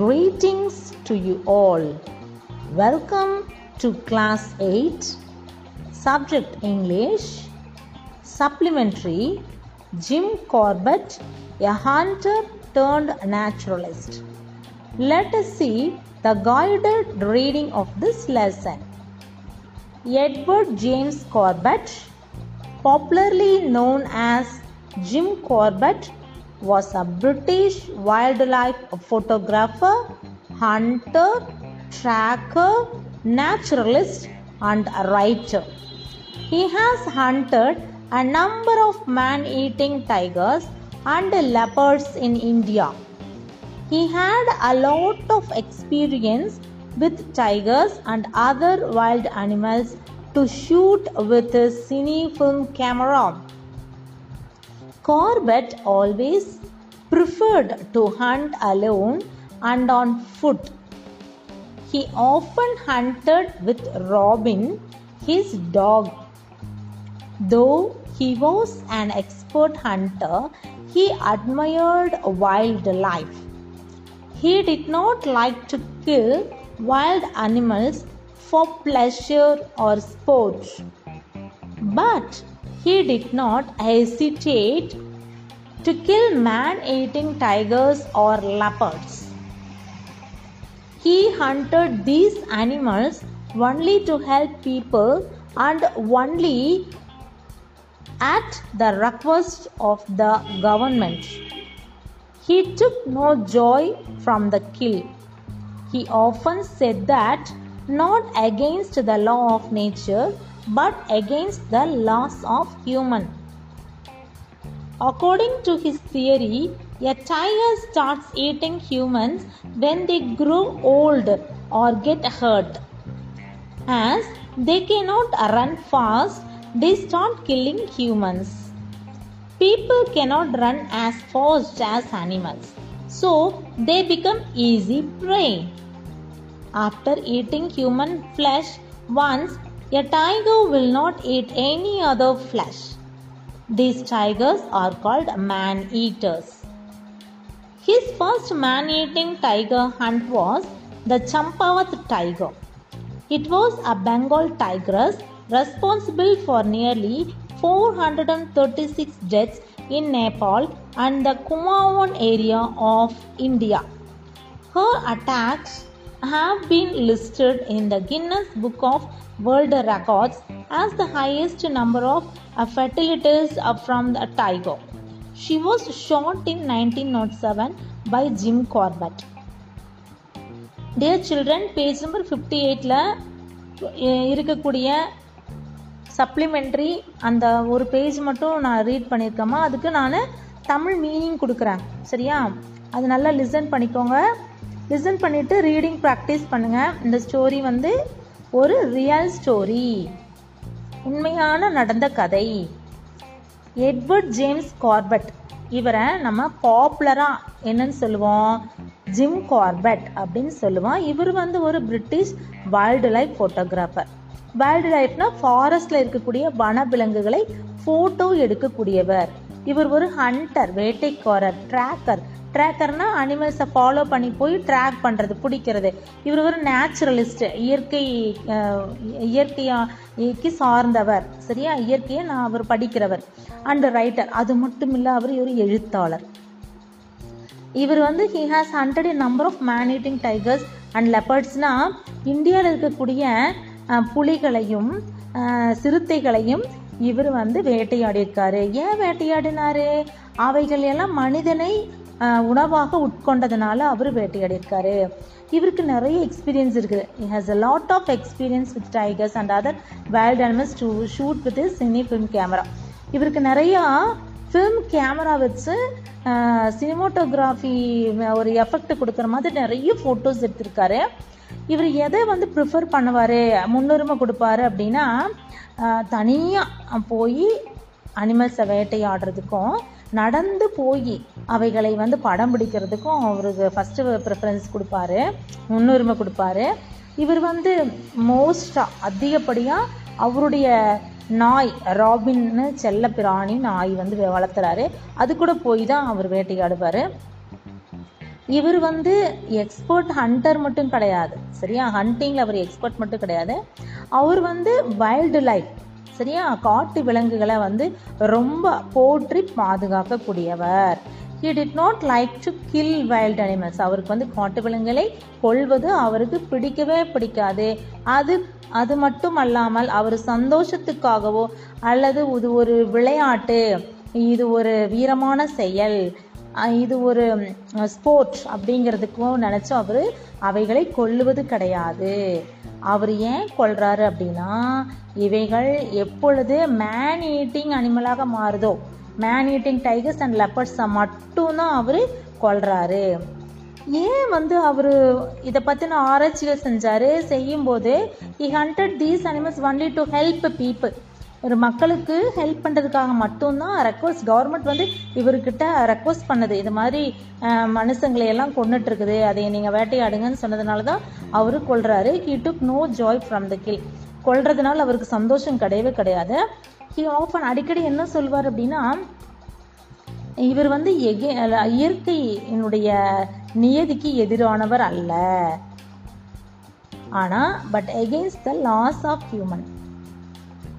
Greetings to you all. Welcome to class 8, subject English, supplementary Jim Corbett, a hunter turned naturalist. Let us see the guided reading of this lesson. Edward James Corbett, popularly known as Jim Corbett, was a British wildlife photographer, hunter, tracker, naturalist, and a writer. He has hunted a number of man eating tigers and leopards in India. He had a lot of experience with tigers and other wild animals to shoot with his cine film camera. Corbett always preferred to hunt alone and on foot. He often hunted with Robin, his dog. Though he was an expert hunter, he admired wildlife. He did not like to kill wild animals for pleasure or sport. But he did not hesitate to kill man eating tigers or leopards. He hunted these animals only to help people and only at the request of the government. He took no joy from the kill. He often said that not against the law of nature but against the laws of human. According to his theory, a tiger starts eating humans when they grow old or get hurt. As they cannot run fast, they start killing humans. People cannot run as fast as animals, so they become easy prey. After eating human flesh once, a tiger will not eat any other flesh. These tigers are called man eaters. His first man eating tiger hunt was the Champavat tiger. It was a Bengal tigress responsible for nearly 436 deaths in Nepal and the Kumaon area of India. Her attacks have been listed in the Guinness Book of World Records as the highest number of fatalities from the tiger. She was shot in 1907 by Jim Corbett. Dear children, page number 58ல இருக்கக்கூடிய supplementary அந்த ஒரு page மட்டும் நான் read பண்ணியிருக்கேம்மா அதுக்கு நான் Tamil meaning கொடுக்குறேன் சரியா அது நல்லா லிசன் பண்ணிக்கோங்க லிசன் பண்ணிவிட்டு ரீடிங் ப்ராக்டிஸ் பண்ணுங்கள் இந்த ஸ்டோரி வந்து ஒரு ரியல் ஸ்டோரி உண்மையான நடந்த கதை. எட்வர்ட் ஜேம்ஸ் கார்பெட் இவரை நம்ம பாப்புலராக என்னன்னு சொல்லுவோம்? ஜிம் கார்பெட் அப்படின்னு சொல்லுவோம். இவர் வந்து ஒரு British wild life photographer wild லைஃப்னா ஃபாரஸ்டில் இருக்கக்கூடிய வனவிலங்குகளை ஃபோட்டோ எடுக்கக்கூடியவர். இவர் ஒரு ஹண்டர் வேட்டைக்காரர் ட்ராக்கர் ட்ராக்கர்னா அனிமல்ஸை ஃபாலோ பண்ணி போய் ட்ராக் பண்ணுறது பிடிக்கிறது. இவர் ஒரு நேச்சுரலிஸ்ட் இயற்கை இயற்கையாக்கு சார்ந்தவர் சரியா? இயற்கையை நான் அவர் படிக்கிறவர் அண்ட் ரைட்டர் அது மட்டும் இல்லை அவர் ஒரு எழுத்தாளர். இவர் வந்து he has hunted number of man eating tigers and லெப்பர்ட்ஸ்னால் இந்தியாவில் இருக்கக்கூடிய புலிகளையும் சிறுத்தைகளையும் இவர் வந்து வேட்டையாடியிருக்காரு. ஏன் வேட்டையாடினாரு? அவைகள் எல்லாம் மனிதனை உணவாக உட்கொண்டதுனால அவர் வேட்டையாடியிருக்காரு. இவருக்கு நிறைய எக்ஸ்பீரியன்ஸ் இருக்குது he has a lot of experience with tigers and other wild animals to shoot with his cine film camera இவருக்கு நிறையா ஃபிலிம் கேமரா வச்சு சினிமோட்டோகிராஃபி ஒரு எஃபெக்ட் கொடுக்குற மாதிரி நிறைய ஃபோட்டோஸ் எடுத்திருக்காரு. இவர் எதை வந்து ப்ரிஃபர் பண்ணுவார் முன்னுரிமை கொடுப்பாரு அப்படின்னா தனியாக போய் அனிமல்ஸை வேட்டையாடுறதுக்கும் நடந்து போய் அவைகளை வந்து படம் பிடிக்கிறதுக்கும் அவருக்கு ஃபஸ்ட்டு ப்ரிஃபரன்ஸ் கொடுப்பாரு. முன்னுரிமை கொடுப்பாரு. இவர் வந்து மோஸ்டாக அதிகப்படியாக அவருடைய நாய் ராபின்னு செல்ல பிராணி நாய் வந்து வளர்த்துறாரு. அது கூட போய் தான் அவர் வேட்டையாடுவார். இவர் வந்து எக்ஸ்பர்ட் ஹண்டர் மட்டும் கிடையாது. சரியா? ஹண்டிங்கில் அவர் எக்ஸ்பர்ட் மட்டும் கிடையாது. அவர் வந்து வைல்டு லைஃப் சரியா? காட்டு விலங்குகளை வந்து ரொம்ப போற்றி பாதுகாக்கக்கூடியவர். He did not like to kill wild animals அவருக்கு வந்து காட்டு விலங்குகளை கொள்வது அவருக்கு பிடிக்கவே பிடிக்காது. அது அது மட்டும் அல்லாமல் அவர் சந்தோஷத்துக்காகவோ அல்லது இது ஒரு விளையாட்டு இது ஒரு வீரமான செயல் இது ஒரு ஸ்போர்ட் அப்படிங்கிறதுக்கும் நினச்சி அவர் அவைகளை கொல்லுவது கிடையாது. அவர் ஏன் கொள்கிறாரு அப்படின்னா இவைகள் எப்பொழுது மேன் ஈட்டிங் அனிமலாக மாறுதோ மேன் ஈட்டிங் டைகர்ஸ் அண்ட் லெப்பர்ஸை மட்டும்தான் அவர் கொல்றாரு. ஏன் வந்து அவர் இதை பற்றின ஆராய்ச்சிகள் செஞ்சார்? செய்யும்போது he hunted these animals only to help people ஒரு மக்களுக்கு ஹெல்ப் பண்ணுறதுக்காக மட்டும்தான் ரெக்வஸ்ட் கவர்மெண்ட் வந்து இவர்கிட்ட ரெக்வஸ்ட் பண்ணது. இது மாதிரி மனுஷங்களை எல்லாம் கொண்டுட்டுருக்குது அதை நீங்கள் வேட்டையாடுங்கன்னு சொன்னதுனால தான் அவர் கொல்றாரு. He took no joy from the kill கொள்றதுனால அவருக்கு சந்தோஷம் கிடையவே கிடையாது. ஹி ஆஃபன் அடிக்கடி என்ன சொல்வார் அப்படின்னா இவர் வந்து எகே இயற்கையினுடைய நியதிக்கு எதிரானவர் அல்ல. ஆனால் but against the laws of human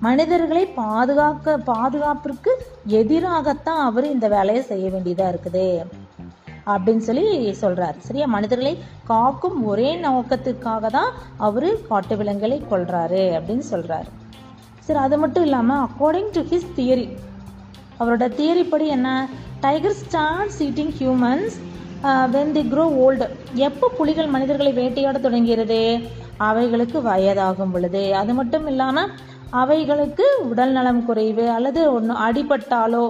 மனிதர்களை பாதுகாக்க பாதுகாப்பிற்கு எதிராகத்தான் அவர் இந்த வேலையை செய்ய வேண்டியதா இருக்குது. அப்படின்னு சொல்லி சொல்றாரு. சரியா? மனிதர்களை காக்கும் ஒரே நோக்கத்துக்காக தான் அவரு காட்டு விலங்குகளை கொல்றாரு அப்படின்னு சொல்றாரு. சரி அது மட்டும் இல்லாமல் அக்கார்டிங் டு ஹிஸ் தியரி அவரோட தியரி படி என்ன? Tiger starts eating humans when they grow old எப்போ புலிகள் மனிதர்களை வேட்டையாட தொடங்கிறது அவைகளுக்கு வயதாகும் பொழுது. அது மட்டும் இல்லாமல் அவைகளுக்கு உடல் நலம் குறைவு அல்லது ஒன்று அடிபட்டாலோ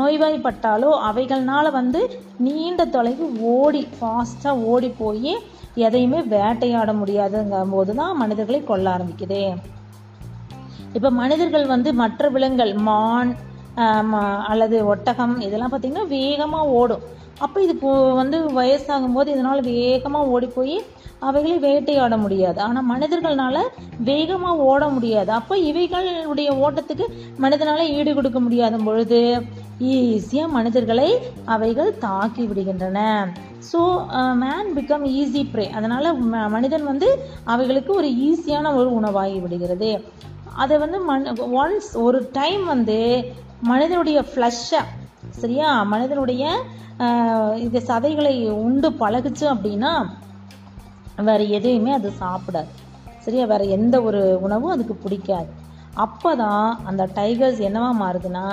நோய்வாய்ப்பட்டாலோ அவைகள்னால வந்து நீண்ட தொலைவு ஓடி ஃபாஸ்ட்டாக ஓடி போய் எதையுமே வேட்டையாட முடியாதுங்கும் போது தான் மனிதர்களை கொல்ல ஆரம்பிக்குது. இப்போ மனிதர்கள் வந்து மற்ற விலங்குகள் மான் அல்லது ஒட்டகம் இதெல்லாம் பார்த்திங்கன்னா வேகமாக ஓடும். அப்போ இது வந்து வயசாகும் போது இதனால் வேகமாக ஓடி போய் அவைகளை வேட்டையாட முடியாது. ஆனால் மனிதர்களால் வேகமாக ஓட முடியாது. அப்போ இவைகளுடைய ஓட்டத்துக்கு மனிதனால் ஈடு கொடுக்க முடியாத பொழுது ஈஸியாக மனிதர்களை அவைகள் தாக்கி விடுகின்றன. So man become easy prey அதனால் மனிதன் வந்து அவைகளுக்கு ஒரு ஈஸியான ஒரு உணவாகி விடுகிறது. அதை வந்து மன ஒன்ஸ் ஒரு டைம் வந்து மனிதனுடைய ஃப்ளஷ்ஷை சரியா? மனிதனுடைய இந்த சதைகளை உண்டு பழகுச்சு அப்படின்னா வேறு எதையுமே அது சாப்பிடாது. சரியா? வேறு எந்த ஒரு உணவும் அதுக்கு பிடிக்காது. அப்போ தான் அந்த டைகர்ஸ் என்னவா மாறுதுன்னா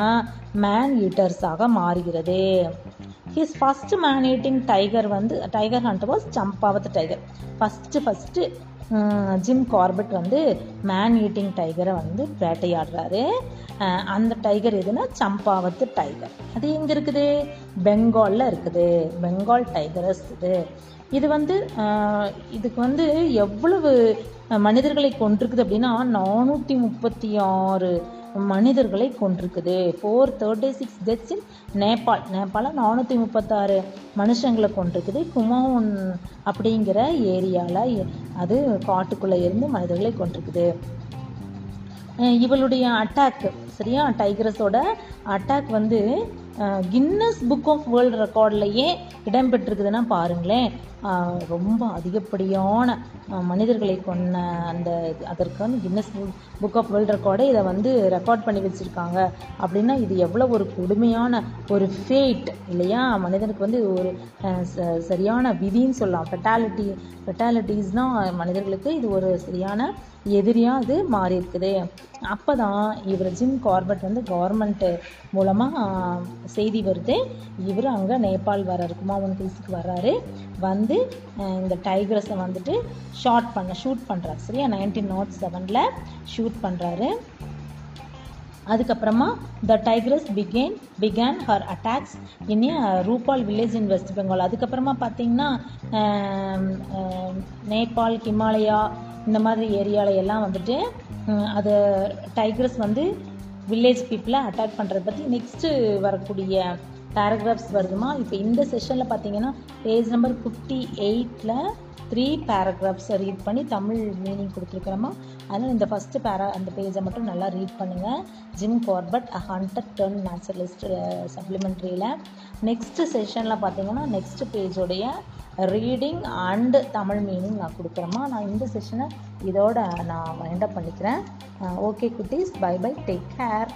மேன் ஈட்டர்ஸாக மாறுகிறது. His first man eating tiger வந்து tiger hunt was Champawat tiger first first Jim Corbett வந்து மேன் ஈட்டிங் டைகரை வந்து வேட்டையாடுறாரு. Uh, அந்த டைகர் எதுனா சம்பாவத்து டைகர் அது எங்க இருக்குது? பெங்காலில் இருக்குது. பெங்கால் டைகரஸ் இது. இது வந்து uh, இதுக்கு வந்து எவ்வளவு மனிதர்களை கொண்டிருக்குது அப்படின்னா நானூற்றி முப்பத்தி ஆறு மனிதர்களை கொண்டிருக்குது four thirty six deaths in Nepal நேபாளில் நானூற்றி முப்பத்தாறு மனுஷங்களை கொண்டிருக்குது குமோன் அப்படிங்கிற ஏரியாவில் அது காட்டுக்குள்ளே இருந்து மனிதர்களை கொண்டிருக்குது இவளுடைய அட்டாக் சரியா? டைக்ரஸோட அட்டாக் வந்து கின்னஸ் புக் ஆஃப் வேர்ல்டு ரெக்கார்ட்லையே இடம்பெற்றிருக்குதுன்னா பாருங்களேன். ரொம்ப அதிகப்படியான மனிதர்களை கொன்ன அந்த அதற்கான கின்னஸ் புக் ஆஃப் வேர்ல்ட் ரெக்கார்டை இதை வந்து ரெக்கார்ட் பண்ணி வச்சுருக்காங்க. அப்படின்னா இது எவ்வளோ ஒரு கொடுமையான ஒரு ஃபேட் இல்லையா? மனிதனுக்கு வந்து ஒரு ச- சரியான விதின்னு சொல்லலாம். ஃபெட்டாலிட்டி ஃபெட்டாலிட்டிஸ்னால் மனிதர்களுக்கு இது ஒரு சரியான எதிரியாக இது மாறி இருக்குது. அப்போ தான் இவர் ஜிம் கார்பெட் வந்து கவர்மெண்ட்டு மூலமாக செய்தி வருது. இவர் அங்கே நேபாள் வர்றாரு. குமாவன் ஹில்ஸுக்கு வர்றாரு. வந்து வந்து இந்த டைகர்ஸை வந்துட்டு ஷார்ட் பண்ண ஷூட் பண்ணுறாரு சரியா? நைன்டீன் நாட் செவனில் ஷூட் பண்ணுறாரு அதுக்கப்புறமா the tigress began began her attacks in ரூபால் village in West Bengal அதுக்கப்புறமா பார்த்தீங்கன்னா நேபாள் ஹிமாலயா இந்த மாதிரி ஏரியால எல்லாம் வந்துட்டு அது டைக்ரஸ் வந்து வில்லேஜ் பீப்புளை அட்டாக் பண்ணுறத பற்றி நெக்ஸ்ட்டு வரக்கூடிய பேராகிராஃப்ஸ் வருதுமா? இப்போ இந்த செஷனில் பார்த்தீங்கன்னா பேஜ் நம்பர் ஃபிஃப்டி எயிட்டில் த்ரீ பேராகிராஃப்ஸை ரீட் பண்ணி தமிழ் மீனிங் கொடுத்துருக்குறோமா? அதனால் இந்த ஃபஸ்ட்டு பேரா அந்த பேஜை மட்டும் நல்லா ரீட் பண்ணுங்கள் Jim Corbett a hunter turn naturalist சப்ளிமெண்ட்ரியில் next செஷனில் பார்த்தீங்கன்னா நெக்ஸ்ட் பேஜோடைய ரீடிங் அண்டு தமிழ் மீனிங் நான் கொடுக்குறேம்மா. நான் இந்த செஷனை இதோட நான் வைண்டப் பண்ணிக்கிறேன். ஓகே குட்டீஸ். By bye take care